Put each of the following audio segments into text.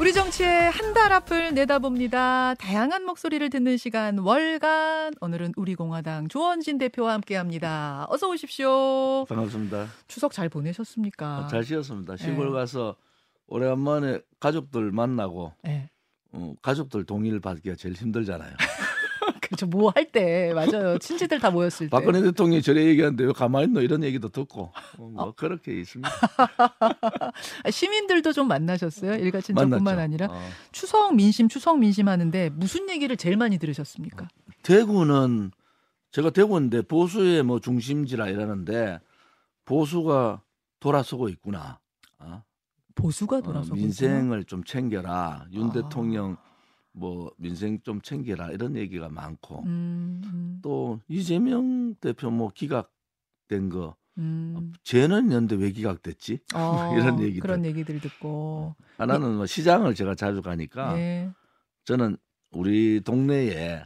우리 정치의 한 달 앞을 내다봅니다. 다양한 목소리를 듣는 시간 월간 오늘은 우리 공화당 조원진 대표와 함께합니다. 어서 오십시오. 반갑습니다. 추석 잘 보내셨습니까? 아, 잘 쉬었습니다. 시골 네. 가서 오래간만에 가족들 만나고 네. 어, 가족들 동의를 받기가 제일 힘들잖아요. 그렇죠. 뭐 할 때 맞아요. 친지들 다 모였을 때. 박근혜 대통령이 저래 얘기하는데 왜 가만히 있노 이런 얘기도 듣고 어, 뭐 그렇게 있습니다. 아, 시민들도 좀 만나셨어요? 일가 친척뿐만. 아니라 어, 추석 민심, 추석 민심 하는데 무슨 얘기를 제일 많이 들으셨습니까? 대구는 제가 대구인데 보수의 뭐 중심지라 이러는데 보수가 돌아서고 있구나. 어? 보수가 어, 돌아서고 민생을 좀 챙겨라. 윤 아. 대통령 뭐 민생 좀 챙겨라 이런 얘기가 많고. 음, 음, 또 이재명 대표 뭐 기각된 거 음. 쟤는 연대 왜 기각됐지? 어, 이런 얘기들. 그런 얘기들 듣고. 하나는 뭐 시장을 제가 자주 가니까 예. 저는 우리 동네에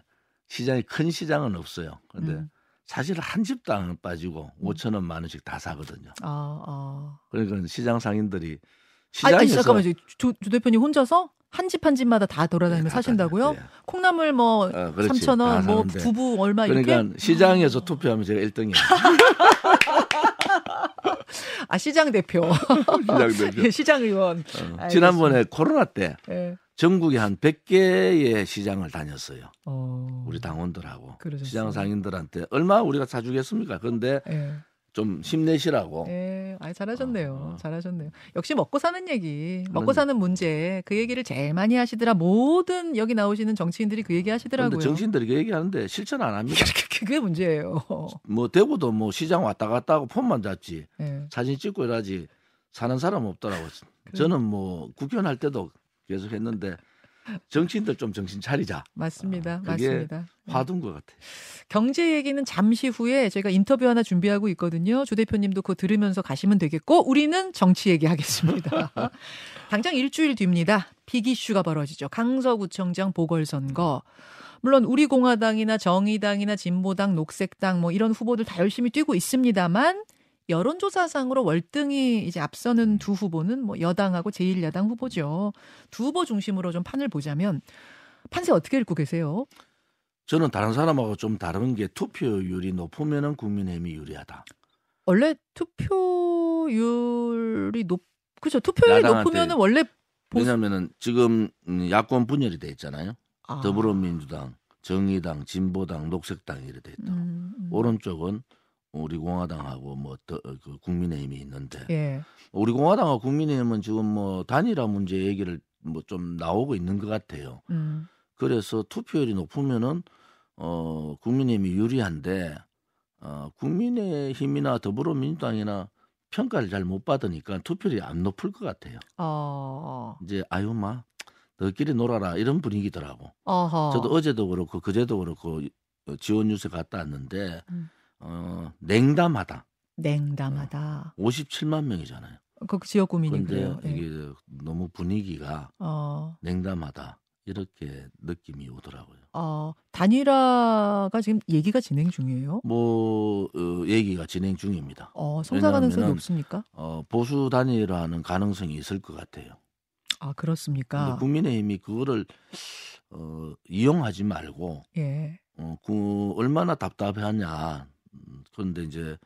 시장이 큰 시장은 없어요. 근데 음. 사실 한안 빠지고 음. 5천 원 만 원씩 다 사거든요. 아, 아. 그러니까 시장 상인들이 아니, 아니, 시장에서 잠깐만요. 조, 조 대표님 혼자서 한 집 한 집마다 다 돌아다니며 다 사신다고요? 다녀요. 콩나물 뭐 어, 그렇지. 3천 원, 다뭐 사는데. 두부 얼마 이렇게? 그러니까 시장에서 투표하면 제가 1등이에요. 아 시장 대표, 시장 대표. 시장 의원. 어. 지난번에 코로나 때 예. 전국에 한 100개의 시장을 다녔어요. 어. 우리 당원들하고 그러셨어요. 시장 상인들한테 얼마 우리가 사주겠습니까? 그런데 예. 좀 힘내시라고. 예. 아, 잘하셨네요. 어, 어. 잘하셨네요. 역시 먹고 사는 얘기, 먹고 사는 문제 그 얘기를 제일 많이 하시더라. 모든 여기 나오시는 정치인들이 그 얘기 하시더라고요. 정치인들이 그 얘기하는데 실천 안 합니다. 그게 문제예요. 뭐 대구도 뭐 시장 왔다 갔다 하고 폰만 잡지 예. 사진 찍고 이러지 사는 사람 없더라고. 저는 뭐 국회의원 할 때도 계속 했는데 정치인들 좀 정신 차리자. 맞습니다. 아, 맞습니다. 예. 화둔 것 같아. 경제 얘기는 잠시 후에 저희가 인터뷰 하나 준비하고 있거든요. 조 대표님도 그거 들으면서 가시면 되겠고 우리는 정치 얘기하겠습니다. 당장 일주일 뒤입니다. 빅 이슈가 벌어지죠. 강서구청장 보궐선거. 물론 우리 공화당이나 정의당이나 진보당, 녹색당 뭐 이런 후보들 다 열심히 뛰고 있습니다만 여론조사상으로 월등히 이제 앞서는 두 후보는 뭐 여당하고 제1야당 후보죠. 두 후보 중심으로 좀 판을 보자면 판세 어떻게 읽고 계세요? 저는 다른 사람하고 좀 다른 게 투표율이 높으면은 국민의힘이 유리하다. 원래 투표율이 높 그죠 투표율이 높으면은 원래 보수- 왜냐하면은 지금 음, 야권 분열이 돼 있잖아요. 아. 더불어민주당, 정의당, 진보당, 녹색당 이래 돼 있다. 음, 음. 오른쪽은 우리 공화당하고 뭐 더, 그 국민의힘이 있는데 예. 우리 공화당하고 국민의힘은 지금 뭐 단일화 문제 얘기를 뭐 좀 나오고 있는 것 같아요. 음. 그래서 투표율이 높으면은 어 국민의힘이 유리한데 어 국민의힘이나 더불어민주당이나 평가를 잘 못 받으니까 투표율이 안 높을 것 같아요. 어. 이제 아유 마 너끼리 놀아라 이런 분위기더라고. 어허. 저도 어제도 그렇고 그제도 그렇고 어, 지원 유세 갔다 왔는데 음. 어 냉담하다. 냉담하다. 57만 명이잖아요. 그 지역 그래요. 예. 이게 너무 분위기가 어. 냉담하다 이렇게 느낌이 오더라고요. 어. 단일화가 지금 얘기가 진행 중이에요. 뭐 어, 얘기가 진행 중입니다. 어, 성사 가능성이 높습니까? 어, 보수 단일화는 가능성이 있을 것 같아요. 아, 그렇습니까? 국민의힘이 그거를 어, 이용하지 말고 예. 어, 그 얼마나 답답하냐. 음, 그런데 이제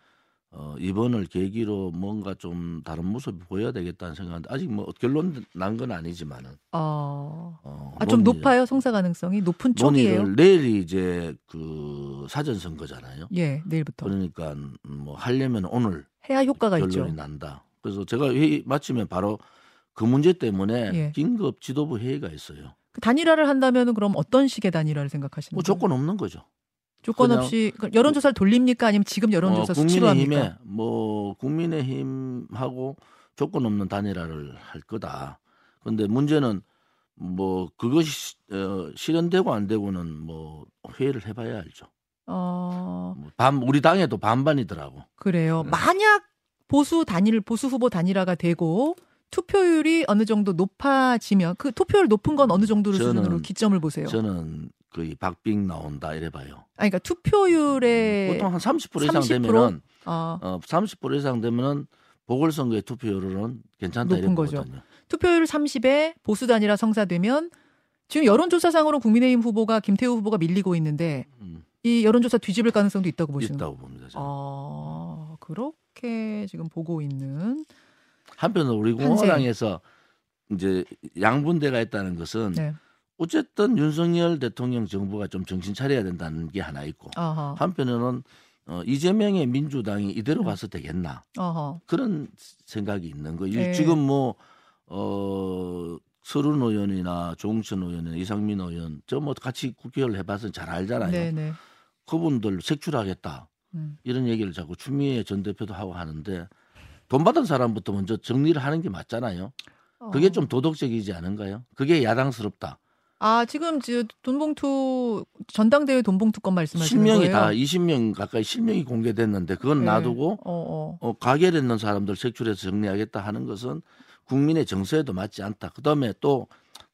어, 이번을 계기로 뭔가 좀 다른 모습이 보여야 되겠다는 생각인데 아직 뭐 결론 난 건 아니지만은 어. 어, 아, 좀 높아요, 성사 가능성이? 높은 쪽이에요? 내일이 이제 그 사전 선거잖아요. 예, 내일부터. 그러니까 뭐 하려면 오늘 해야 효과가 결론이 있죠. 난다. 그래서 제가 회의 마치면 바로 그 문제 때문에 예. 긴급 지도부 회의가 있어요. 그 단일화를 한다면 그럼 어떤 식의 단일화를 생각하시는 뭐? 조건 없는 거죠. 조건 없이 그러니까 여론조사를 돌립니까 아니면 지금 여론조사 어, 수치로 합니까? 뭐 국민의힘하고 조건 없는 단일화를 할 거다. 그런데 문제는 뭐 그것이 어, 실현되고 안 되고는 뭐 회의를 해봐야 알죠. 어뭐반 우리 당에도 반반이더라고. 그래요. 네. 만약 보수 단일 보수 후보 단일화가 되고 투표율이 어느 정도 높아지면 그 투표율 높은 건 어느 저는- 수준으로 기점을 보세요? 저는 거의 박빙 나온다 이래 봐요. 아니 그러니까 투표율의 보통 한 30% 이상 30%? 되면은 어, 어, 30% 이상 되면은 보궐선거의 투표율은 괜찮다 높은 거죠. 거거든요. 투표율 30에 보수 단일화 성사되면 지금 여론조사상으로 국민의힘 후보가 김태우 후보가 밀리고 있는데 음, 이 여론조사 뒤집을 가능성도 있다고 보시는? 있다고 봅니다. 저는. 아, 그렇게 지금 보고 있는. 한편으로 우리. 공화당에서 이제 양분대가 있다는 것은 네. 어쨌든 윤석열 대통령 정부가 좀 정신 차려야 된다는 게 하나 있고 아하. 한편으로는 어, 이재명의 민주당이 이대로 음. 가서 되겠나 아하. 그런 생각이 있는 거예요. 예. 지금 뭐 어, 서른 의원이나 조홍천 의원이나 이상민 의원 저 뭐 같이 국회의원을 해봐서 잘 알잖아요. 네네. 그분들 색출하겠다 음. 이런 얘기를 자꾸 추미애 전 대표도 하고 하는데 돈 받은 사람부터 먼저 정리를 하는 게 맞잖아요. 그게 어. 좀 도덕적이지 않은가요? 그게 야당스럽다. 아 지금 저 돈봉투 전당대회 돈봉투 건 말씀하시는 실명이 거예요? 다 20명 가까이 실명이 공개됐는데 그건 네. 놔두고 어, 어. 어, 가결했는 사람들 색출해서 정리하겠다 하는 것은 국민의 정서에도 맞지 않다. 그다음에 또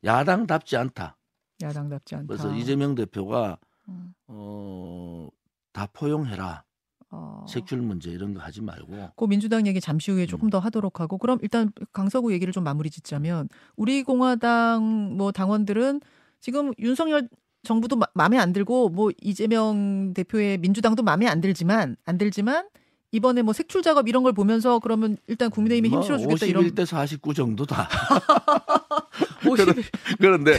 야당답지 않다. 야당답지 않다. 그래서 이재명 대표가 음. 어, 다 포용해라. 어. 색출 문제 이런 거 하지 말고 그 민주당 얘기 잠시 후에 음. 조금 더 하도록 하고 그럼 일단 강서구 얘기를 좀 마무리 짓자면 우리 공화당 뭐 당원들은 지금 윤석열 정부도 마, 마음에 안 들고 뭐 이재명 대표의 민주당도 마음에 안 들지만 안 들지만 이번에 뭐 색출 작업 이런 걸 보면서 그러면 일단 국민의힘이 힘 실어주겠다 이런 51대 49 정도다. 50 그런데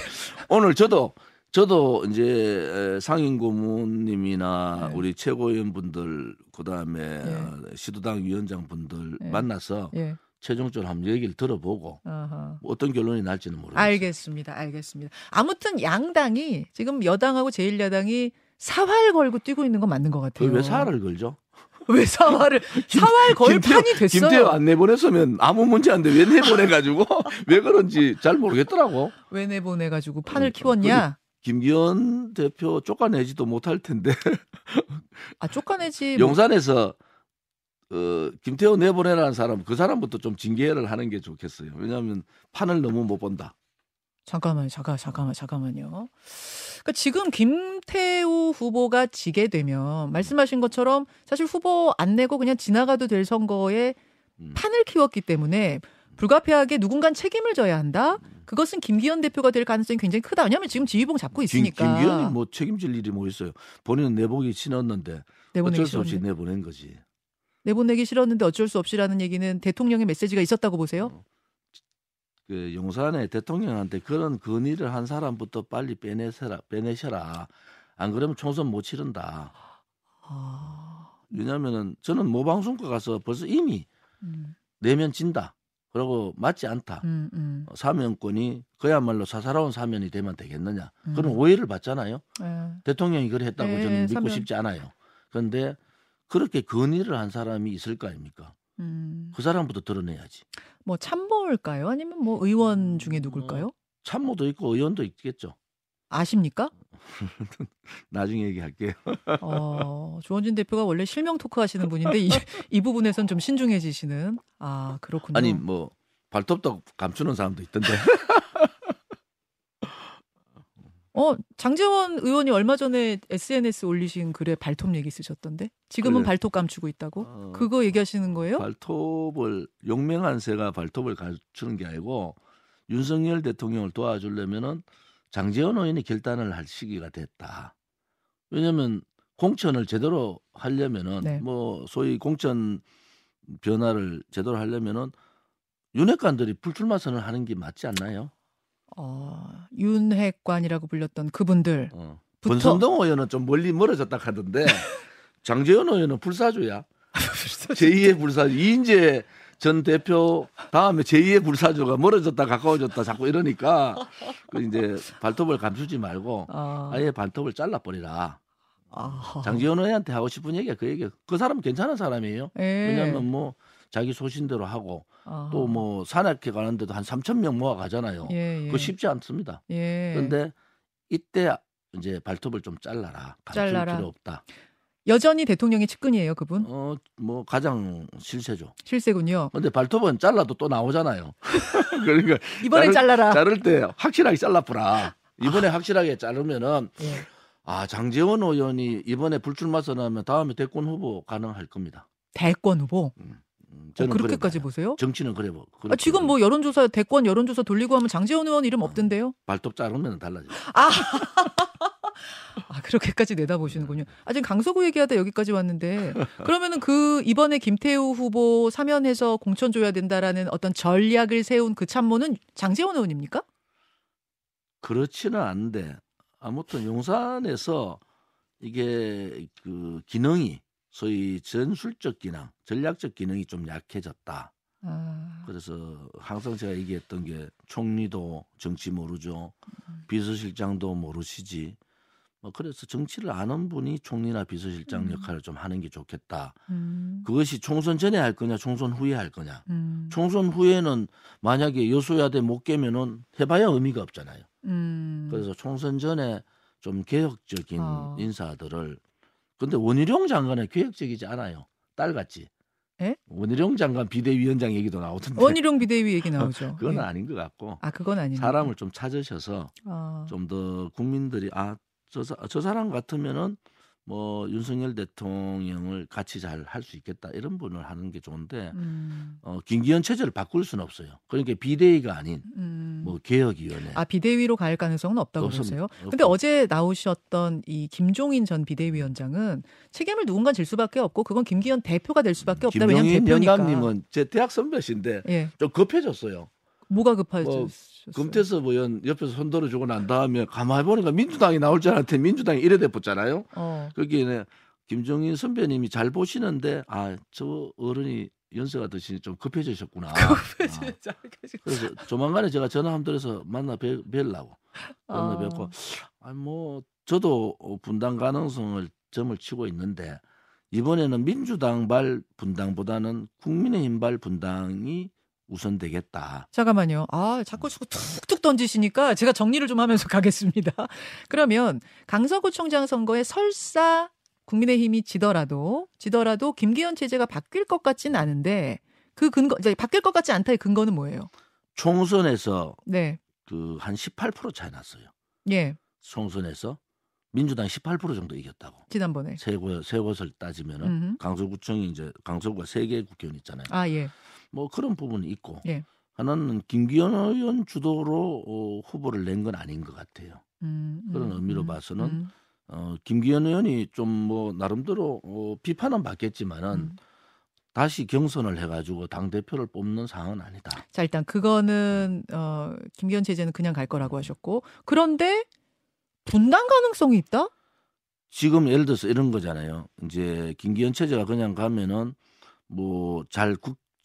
오늘 저도 저도 이제 상임 고문님이나 네. 우리 최고위원 분들 그다음에 네. 어, 시도당 위원장 분들 네. 만나서 예. 최종적으로 한번 얘기를 들어보고 아하. 어떤 결론이 날지는 모르겠어요. 알겠습니다. 알겠습니다. 아무튼 양당이 지금 여당하고 제1야당이 사활 걸고 뛰고 있는 건 맞는 것 같아요. 왜 사활을 걸죠? 왜 사활을 김- 사활 걸 김태호- 판이 됐어요. 김태호 안 내보냈으면 아무 문제 안 돼. 왜 내보내가지고 왜 그런지 잘 모르겠더라고. 왜 내보내가지고 판을 어, 키웠냐? 김기현 대표 쫓아내지도 못할 텐데 아 쫓아내지. 뭐. 용산에서 어, 김태호 내보내라는 사람 그 사람부터 좀 징계를 하는 게 좋겠어요. 왜냐하면 판을 너무 못 본다. 잠깐만, 잠깐, 잠깐만, 잠깐만요. 그러니까 지금 김태우 후보가 지게 되면 말씀하신 것처럼 사실 후보 안 내고 그냥 지나가도 될 선거에 음. 판을 키웠기 때문에 불가피하게 누군가 책임을 져야 한다. 그것은 김기현 대표가 될 가능성이 굉장히 크다. 왜냐하면 지금 지휘봉 잡고 김, 있으니까. 김기현이 뭐 책임질 일이 뭐 있어요. 본인은 내보기 싫었는데 내보내기 어쩔 수 없이. 내보낸 거지. 내보내기 싫었는데 어쩔 수 없이라는 얘기는 대통령의 메시지가 있었다고 보세요? 그 용산에 대통령한테 그런 건의를 한 사람부터 빨리 빼내셔라, 빼내셔라. 안 그러면 총선 못 치른다. 아, 왜냐하면은 저는 모방송과 가서 벌써 이미 음, 내면 진다. 그러고 맞지 않다. 음, 음. 어, 사면권이 그야말로 사사로운 사면이 되면 되겠느냐. 음. 그런 오해를 받잖아요. 예. 대통령이 그래 했다고 네, 저는 믿고 사면. 싶지 않아요. 그런데 그렇게 건의를 한 사람이 있을 거 아닙니까? 음. 그 사람부터 드러내야지. 뭐 참모일까요? 아니면 뭐 의원 중에 누굴까요? 참모도 있고 의원도 있겠죠. 아십니까? 나중에 얘기할게요. 어, 조원진 대표가 원래 실명 토크 하시는 분인데 이, 이 부분에선 좀 신중해지시는. 아, 그렇군요. 아니 뭐 발톱도 감추는 사람도 있던데. 어, 장재원 의원이 얼마 전에 SNS 올리신 글에 발톱 얘기 쓰셨던데? 지금은 그래. 발톱 감추고 있다고? 어, 그거 얘기하시는 거예요? 발톱을 용맹한 새가 발톱을 감추는 게 아니고 윤석열 대통령을 도와주려면은 장재원 의원이 결단을 할 시기가 됐다. 왜냐하면 공천을 제대로 하려면은 네. 뭐 소위 공천 변화를 제대로 하려면은 윤핵관들이 불출마 선을 하는 게 맞지 않나요? 어, 윤핵관이라고 불렸던 그분들. 어. 권성동 의원은 좀 멀리 멀어졌다 하던데 장재원 의원은 불사조야. 제2의 불사조 이인재 전 대표 다음에 제2의 불사조가 멀어졌다 가까워졌다 자꾸 이러니까 그 이제 발톱을 감추지 말고 아, 아예 발톱을 잘라버리라. 아하. 장재원 의원한테 하고 싶은 얘기가 그 얘기야. 그 사람 은 괜찮은 사람이에요. 예. 왜냐하면 뭐 자기 소신대로 하고 아하. 또뭐 산악회 가는데도 한 3천 명 모아 가잖아요. 예, 예. 그거 쉽지 않습니다. 예. 그런데 이때 이제 발톱을 좀 잘라라. 잘라라. 필요 없다. 여전히 대통령의 측근이에요, 그분? 어 뭐 가장 실세죠. 실세군요. 근데 발톱은 잘라도 또 나오잖아요. 그러니까 이번엔 자를- 잘라라. 자를 때 확실하게 잘라보라. 이번에 확실하게 자르면은 예. 아 장재원 의원이 이번에 불출마 선언하면 다음에 대권 후보 가능할 겁니다. 대권 후보. 음, 어, 저는 그렇게까지 그래 봐요. 보세요? 정치는 그래 보. 아, 지금 뭐 여론조사 대권 여론조사 돌리고 하면 장재원 의원 이름 없던데요? 발톱 자르면 달라져. 아 그렇게까지 내다보시는군요. 아 지금 강서구 얘기하다 여기까지 왔는데 그러면은 그 이번에 김태우 후보 사면해서 공천 줘야 된다라는 어떤 전략을 세운 그 참모는 장재원 의원입니까? 그렇지는 않은데 아무튼 용산에서 이게 그 기능이 소위 전술적 기능, 전략적 기능이 좀 약해졌다. 아, 그래서 항상 제가 얘기했던 게 총리도 정치 모르죠. 비서실장도 모르시지. 뭐 그래서 정치를 아는 분이 총리나 비서실장 음. 역할을 좀 하는 게 좋겠다. 음, 그것이 총선 전에 할 거냐, 총선 후에 할 거냐. 음, 총선 후에는 만약에 여소야대 못 깨면은 해봐야 의미가 없잖아요. 음. 그래서 총선 전에 좀 개혁적인 아. 인사들을 근데 원희룡 장관은 개혁적이지 않아요. 딸같이. 에? 원희룡 장관 비대위원장 얘기도 나오던데 원희룡 비대위 얘기 나오죠. 그건 예. 아닌 것 같고 아 그건 아니에요. 사람을 좀 찾으셔서 아, 좀더 국민들이 아저 저 사람 같으면은 뭐 윤석열 대통령을 같이 잘 할 수 있겠다 이런 분을 하는 게 좋은데 음, 어, 김기현 체제를 바꿀 수는 없어요. 그러니까 비대위가 아닌 음. 뭐 개혁위원회 아 비대위로 갈 가능성은 없다고 없습니다. 보세요. 없고. 근데 어제 나오셨던 이 김종인 전 비대위원장은 책임을 누군가 질 수밖에 없고 그건 김기현 대표가 될 수밖에 없다. 왜냐면 김용인 대표니까. 영감님은 제 대학 선배신데 예, 좀 급해졌어요. 뭐가 급하죠? 뭐, 금태섭 의원 옆에서 손들어 주고 난 다음에 가만히 보니까 민주당이 나올 줄 알았는데 민주당이 이래 돼붙잖아요 어, 거기에 김종인 선배님이 잘 보시는데 아 저 어른이 연세가 드시니 좀 급해지셨구나. 아, 그래서 조만간에 제가 전화 한번 드려서 만나 뵈, 뵈려고 만나 아. 뵙고 아뭐 저도 분당 가능성을 점을 치고 있는데 이번에는 민주당 발 분당보다는 국민의힘 발 분당이 우선되겠다. 잠깐만요. 아, 자꾸 자꾸 툭툭 던지시니까 제가 정리를 좀 하면서 가겠습니다. 그러면 강서구청장 선거에 설사 국민의힘이 지더라도 지더라도 김기현 체제가 바뀔 것 같지는 않은데 그 근거 이제 바뀔 것 같지 않다의 근거는 뭐예요? 총선에서 네. 그 한 18% 차이 났어요. 예. 총선에서 민주당 18% 정도 이겼다고. 지난번에. 세 곳, 세 곳을 따지면은 음흠. 강서구청이 이제 강서구가 세 개 국회의원 있잖아요. 아, 예. 뭐 그런 부분이 있고 예. 하나는 김기현 의원 주도로 어, 후보를 낸 건 아닌 것 같아요. 음, 음, 그런 의미로 음, 봐서는 음, 어, 김기현 의원이 좀 뭐 나름대로 어, 비판은 받겠지만은 음. 다시 경선을 해가지고 당 대표를 뽑는 상황은 아니다. 자, 일단 그거는 어 김기현 체제는 그냥 갈 거라고 하셨고 그런데 분당 가능성이 있다? 지금 예를 들어서 이런 거잖아요. 이제 김기현 체제가 그냥 가면은 뭐 잘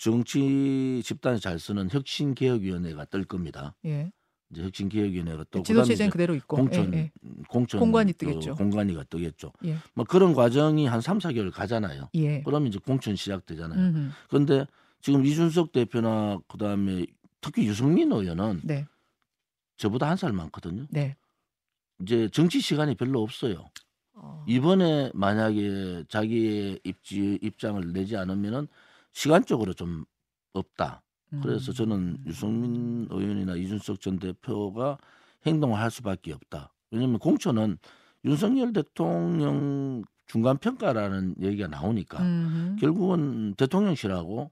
정치 집단이 잘 쓰는 혁신개혁위원회가 뜰 겁니다. 예. 이제 혁신개혁위원회가 또 지도 체제는 그대로 있고. 공천 예, 예. 공천 공관이 그 뜨겠죠. 공관위가 뜨겠죠. 예. 뭐 그런 과정이 한 3, 4개월 가잖아요. 예. 그러면 이제 공천 시작되잖아요. 음흠. 그런데 지금 이준석 대표나 그다음에 특히 유승민 의원은 네. 저보다 한 살 많거든요. 네. 이제 정치 시간이 별로 없어요. 어. 이번에 만약에 자기의 입지 입장을 내지 않으면은 시간적으로 좀 없다. 그래서 음. 저는 유승민 의원이나 이준석 전 대표가 행동을 할 수밖에 없다. 왜냐하면 공천은 윤석열 대통령 중간 평가라는 얘기가 나오니까 음흠. 결국은 대통령실하고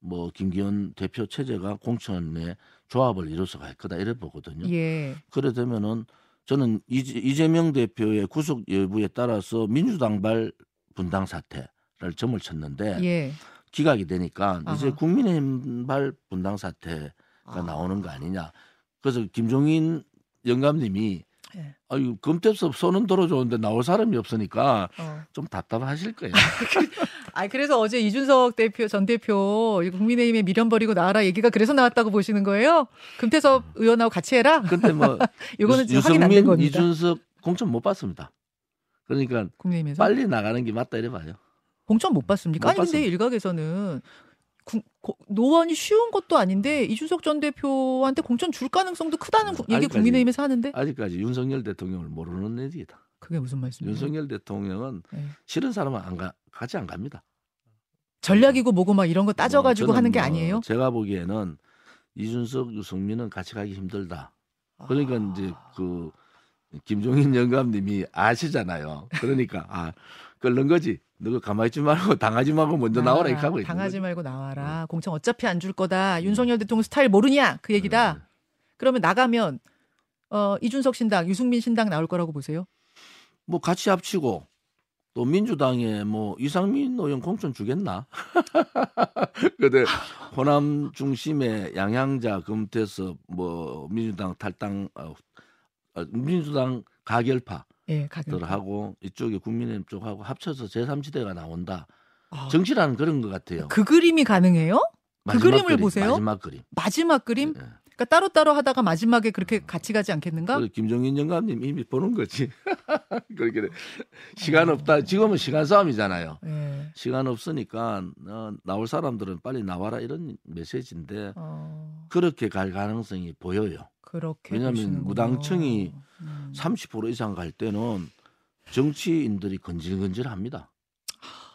뭐 김기현 대표 체제가 공천에 조합을 이뤄서 갈 거다 이래 보거든요. 예. 그래 되면은 저는 이재- 이재명 대표의 구속 여부에 따라서 민주당발 분당 사태를 점을 쳤는데 예. 기각이 되니까 이제 아하. 국민의힘발 분당 사태가 아. 나오는 거 아니냐. 그래서 김종인 영감님이 예. 아유 금태섭 손은 들어줬는데 나올 사람이 없으니까 어. 좀 답답하실 거예요. 아 그래서 어제 이준석 대표 전 대표 국민의힘에 미련 버리고 나와라 얘기가 그래서 나왔다고 보시는 거예요? 금태섭 의원하고 같이 해라. 근데 뭐 이거는 유- 지금 확인 안 된 겁니다. 이준석 공천 못 받습니다. 그러니까 국민의힘에서 빨리 나가는 게 맞다 이래 봐요. 공천 못 받습니까? 못 아니 근데 받습니다. 일각에서는 노원이 쉬운 것도 아닌데 이준석 전 대표한테 공천 줄 가능성도 크다는 구- 얘기. 국민의힘에서 하는데 아직까지 윤석열 대통령을 모르는 얘기다. 그게 무슨 말씀이에요? 윤석열 대통령은 네. 싫은 사람은 안 가, 같이 안 갑니다. 전략이고 뭐고 막 이런 거 따져가지고 뭐 하는 게뭐 아니에요? 제가 보기에는 이준석, 유승민은 같이 가기 힘들다. 그러니까 아. 이제 그 김종인 영감님이 아시잖아요. 그러니까 아 끓는 거지. 너가 가만히 있지 말고 당하지 말고 먼저 나와라 이렇게 하고 있는 당하지 거죠. 말고 나와라. 공천 어차피 안 줄 거다. 윤석열 대통령 스타일 모르냐? 그 얘기다. 네. 그러면 나가면 어, 이준석 신당, 유승민 신당 나올 거라고 보세요? 뭐 같이 합치고 또 민주당에 뭐 이상민 의원 공천 주겠나? 근데 호남 중심의 양향자 검토해서 뭐 민주당 탈당 어, 어, 민주당 가결파 예. 들하고 이쪽에 국민의힘 쪽하고 합쳐서 제3지대가 나온다. 아, 정치라는 그런 것 같아요. 그 그림이 가능해요? 그 그림을 그림, 보세요? 마지막 그림. 마지막 그림? 예. 그러니까 따로따로 하다가 마지막에 그렇게 같이 가지 않겠는가? 김정인 영감님 이미 보는 거지. 그렇게 시간 없다. 지금은 시간 싸움이잖아요. 예. 시간 없으니까 어, 나올 사람들은 빨리 나와라 이런 메시지인데 어, 그렇게 갈 가능성이 보여요. 그렇게 왜냐하면. 무당층이 음. 30% 이상 갈 때는 정치인들이 건질건질합니다.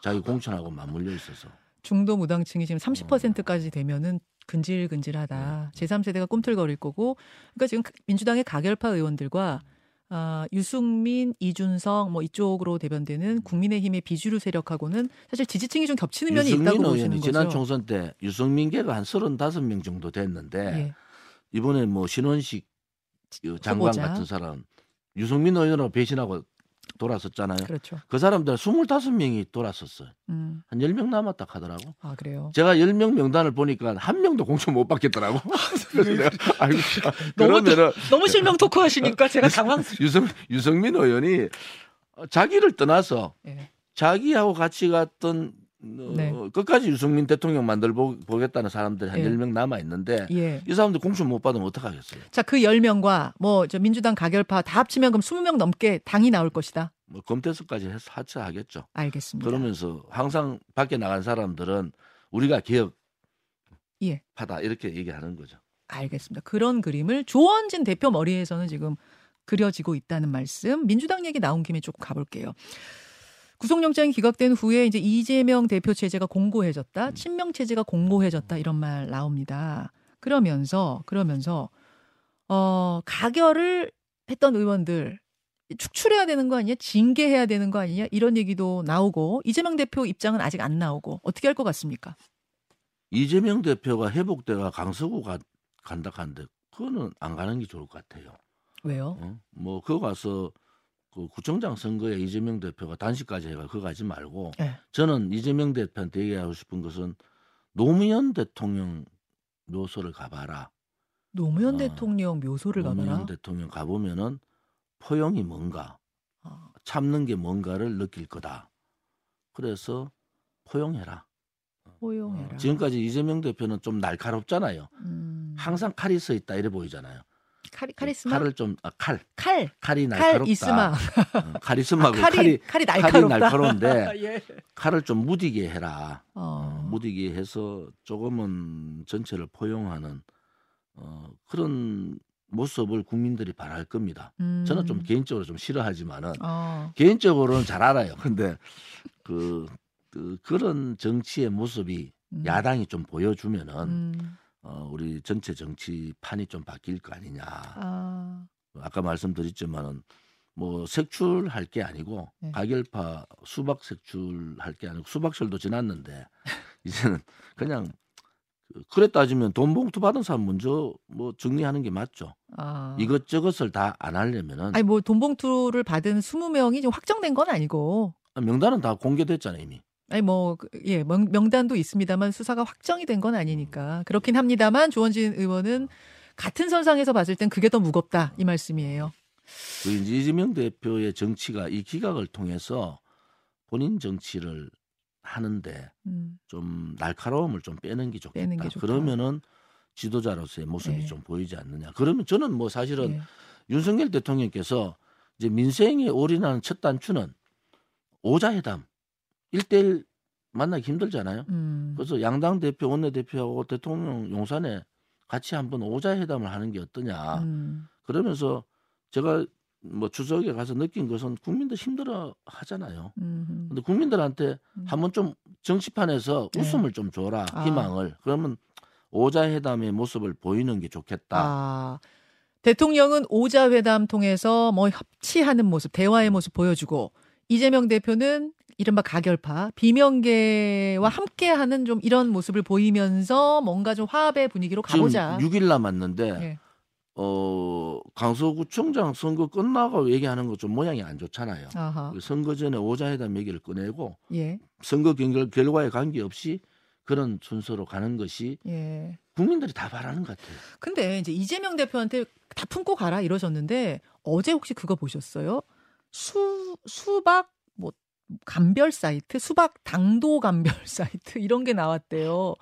자기 공천하고 맞물려 있어서. 중도 무당층이 지금 30%까지 되면은 근질근질하다. 제3세대가 꿈틀거릴 거고. 그러니까 지금 민주당의 가결파 의원들과 아, 유승민, 이준석 뭐 이쪽으로 대변되는 국민의힘의 비주류 세력하고는 사실 지지층이 좀 겹치는 면이 있다고 보시는 지난 거죠. 총선 때 유승민계가 한 35명 정도 됐는데 예. 이번에 뭐 신원식 그 장관 후보자. 같은 사람 유승민 의원하고 배신하고 돌아섰잖아요. 그렇죠. 그 사람들 25명이 돌아섰어요. 음. 한 10명 남았다 하더라고. 아, 그래요. 제가 10명 명단을 보니까 한 명도 공천 못 받겠더라고. 그래서 내가 아이고 참. 너무 그러면은 너무 실명 토크 하시니까 제가 당황스 유성 유성민 의원이 자기를 떠나서 예. 자기하고 같이 갔던 어, 네. 끝까지 유승민 대통령 만들 보, 보겠다는 사람들이 한 예. 10명 남아 있는데 예. 이 사람들 공천 못 받으면 어떡하겠어요? 자, 그 10명과 뭐 저 민주당 가결파 다 합치면 그럼 20명 넘게 당이 나올 것이다. 뭐 검태수까지 해서 하차하겠죠. 알겠습니다. 그러면서 항상 밖에 나간 사람들은 우리가 개혁 예. 하다 이렇게 얘기하는 거죠. 알겠습니다. 그런 그림을 조원진 대표 머리에서는 지금 그려지고 있다는 말씀. 민주당 얘기 나온 김에 조금 가볼게요. 구속영장이 기각된 후에 이제 이재명 대표 체제가 공고해졌다, 친명 체제가 공고해졌다 이런 말 나옵니다. 그러면서 그러면서 어 가결을 했던 의원들 축출해야 되는 거 아니야? 징계해야 되는 거 아니냐? 이런 얘기도 나오고 이재명 대표 입장은 아직 안 나오고 어떻게 할 것 같습니까? 이재명 대표가 회복대가 강서구 가, 간다 하는데 그거는 안 가는 게 좋을 것 같아요. 왜요? 어? 뭐 그거 가서 그 구청장 선거에 이재명 대표가 단식까지 해가 그거 가지 말고 네. 저는 이재명 대표한테 얘기하고 싶은 것은 노무현 대통령 묘소를 가봐라. 노무현 어, 대통령 묘소를 노무현 가봐라. 대통령 가보면은 포용이 뭔가 아, 참는 게 뭔가를 느낄 거다. 그래서 포용해라. 포용해라. 어, 지금까지 이재명 대표는 좀 날카롭잖아요. 음, 항상 칼이 서 있다 이래 보이잖아요. 카리, 카리스마 칼을 좀 아, 칼 칼, 칼이 칼 날카롭다. 어, 카리스마고 칼이, 칼이 칼이 칼이 날카롭다. 날카로운데 예. 칼을 좀 무디게 해라. 어, 어, 무디게 해서 조금은 전체를 포용하는 어, 그런 모습을 국민들이 바랄 겁니다. 음, 저는 좀 개인적으로 좀 싫어하지만은 어, 개인적으로는 잘 알아요. 근데 그, 그 그런 정치의 모습이 음, 야당이 좀 보여주면은 음, 어, 우리 전체 정치판이 좀 바뀔 거 아니냐. 아, 아까 말씀드렸지만은 뭐 색출할 게 아니고 네. 가결파 수박 색출할 게 아니고 수박철도 지났는데 이제는 그냥 그- 그래 따지면 돈 봉투 받은 사람 먼저 뭐 정리하는 게 맞죠. 아. 이것저것을 다 안 하려면은 아니 뭐 돈 봉투를 받은 20명이 지금 확정된 건 아니고 명단은 다 공개됐잖아요 이미. 아니 뭐 예 명단도 있습니다만 수사가 확정이 된 건 아니니까 그렇긴 합니다만 조원진 의원은 같은 선상에서 봤을 땐 그게 더 무겁다 이 말씀이에요. 그 이재명 대표의 정치가 이 기각을 통해서 본인 정치를 하는데 음, 좀 날카로움을 좀 빼는 게 좋겠다. 빼는 게. 그러면은 지도자로서의 모습이 네. 좀 보이지 않느냐. 그러면 저는 뭐 사실은 예. 윤석열 대통령께서 이제 민생에 올인하는 첫 단추는 오자회담. 일대일 만나기 힘들잖아요. 음, 그래서 양당 대표, 원내 대표하고 대통령 용산에 같이 한번 오자 회담을 하는 게 어떠냐. 음, 그러면서 제가 뭐 추석에 가서 느낀 것은 국민들 힘들어 하잖아요. 음, 근데 국민들한테 음. 한번 좀 정치판에서 네. 웃음을 좀 줘라 아. 희망을 그러면 오자 회담의 모습을 보이는 게 좋겠다. 아, 대통령은 오자 회담 통해서 뭐 협치하는 모습, 대화의 모습 보여주고 이재명 대표는 이른바 가결파 비명계와 함께하는 좀 이런 모습을 보이면서 뭔가 좀 화합의 분위기로 가보자. 지금 6일 남았는데 예. 어 강서구청장 선거 끝나고 얘기하는 거좀 모양이 안 좋잖아요. 아하. 그 선거 전에 오자회담 얘기를 꺼내고 예. 선거 결, 결과에 관계없이 그런 순서로 가는 것이 예. 국민들이 다 바라는 것 같아요. 근데 이제 이재명 대표한테 다 품고 가라 이러셨는데 어제 혹시 그거 보셨어요? 수 수박 뭐 감별 사이트, 수박 당도 감별 사이트 이런 게 나왔대요.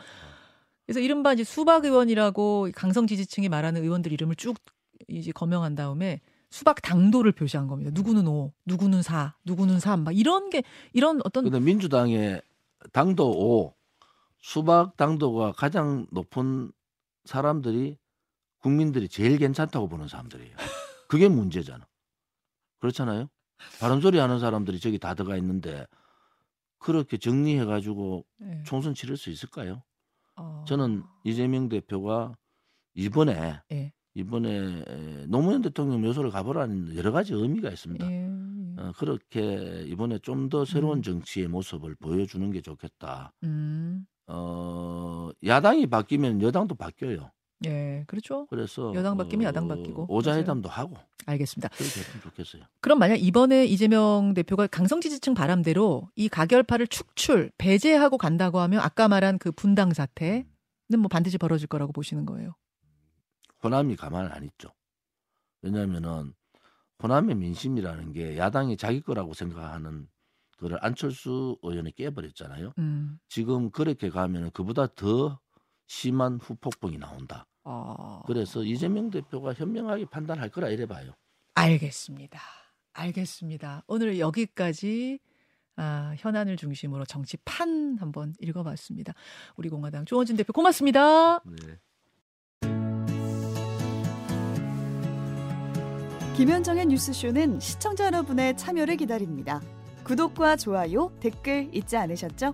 그래서 이른바 이제 수박 의원이라고 강성 지지층이 말하는 의원들 이름을 쭉 이제 거명한 다음에 수박 당도를 표시한 겁니다. 누구는 5, 누구는 4, 누구는 3, 막 이런 게 이런 어떤 근데 민주당의 당도 5, 수박 당도가 가장 높은 사람들이 국민들이 제일 괜찮다고 보는 사람들이에요. 그게 문제잖아. 그렇잖아요. 바른 소리 하는 사람들이 저기 다 들어가 있는데 그렇게 정리해 가지고 예. 총선 치를 수 있을까요? 어, 저는 이재명 대표가 이번에 예. 이번에 노무현 대통령 묘소를 가보라는 여러 가지 의미가 있습니다. 예. 어, 그렇게 이번에 좀 더 새로운 음. 정치의 모습을 보여주는 게 좋겠다. 음. 어, 야당이 바뀌면 여당도 바뀌어요. 예. 그렇죠. 그래서 여당 바뀌면 어, 야당 바뀌고. 오자회담도 하고 알겠습니다. 좋겠어요. 그럼 만약 이번에 이재명 대표가 강성 지지층 바람대로 이 가결파를 축출, 배제하고 간다고 하면 아까 말한 그 분당 사태는 뭐 반드시 벌어질 거라고 보시는 거예요. 호남이 가만 안 있죠. 왜냐하면은 호남의 민심이라는 게 야당이 자기 거라고 생각하는 그를 안철수 의원이 깨버렸잖아요. 음. 지금 그렇게 가면 은 그보다 더 심한 후폭풍이 나온다. 어, 그래서 이재명 대표가 현명하게 판단할 거라 이래 봐요. 알겠습니다. 알겠습니다. 오늘 여기까지 아, 현안을 중심으로 정치판 한번 읽어봤습니다. 우리 공화당 조원진 대표 고맙습니다. 네. 김현정의 뉴스쇼는 시청자 여러분의 참여를 기다립니다. 구독과 좋아요, 댓글 잊지 않으셨죠?